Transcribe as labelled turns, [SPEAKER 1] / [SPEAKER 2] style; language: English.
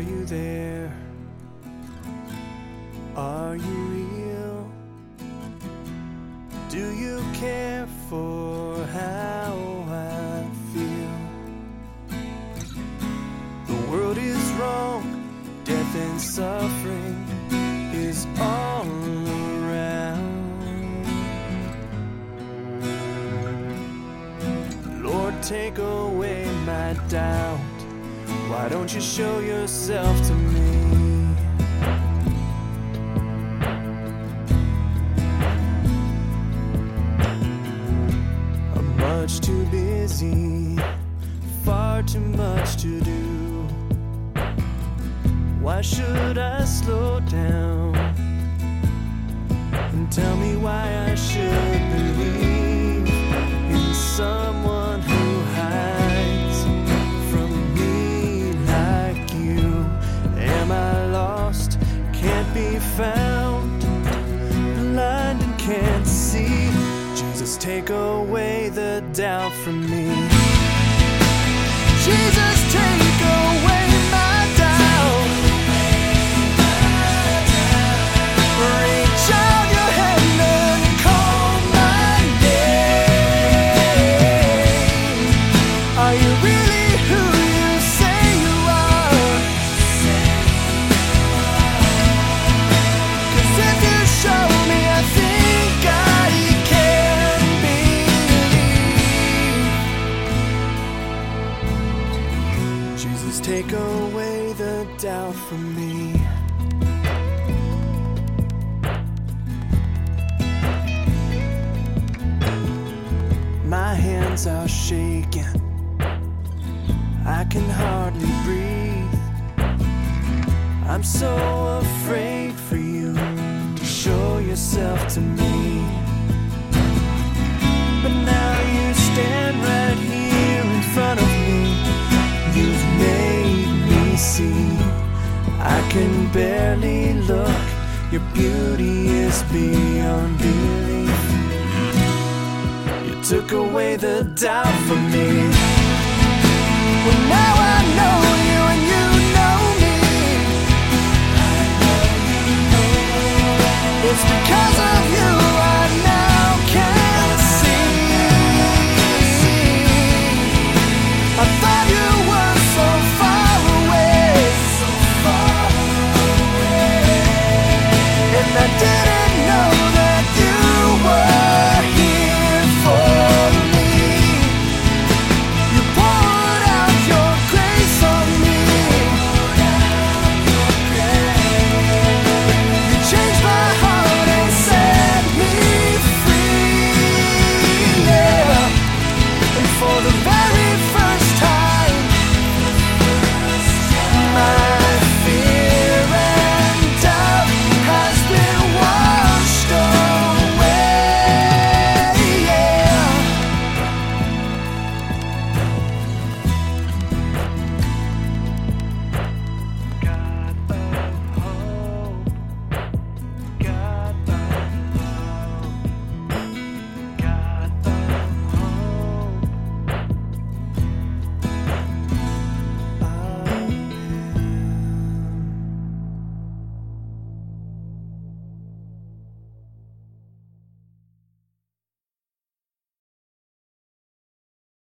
[SPEAKER 1] Are you there? Are you real? Do you care for how I feel? The world is wrong, death and suffering is all around. Lord, take away my doubt. Why don't you show yourself to me? I'm much too busy, far too much to do. Why should I slow down? And tell me why be found, blind and can't see. Jesus, take away the doubt from me. Jesus, take away the doubt from me. My hands are shaking. I can hardly breathe. I'm so afraid for you to show yourself to me. Can barely look. Your beauty is beyond belief. You took away the doubt from me.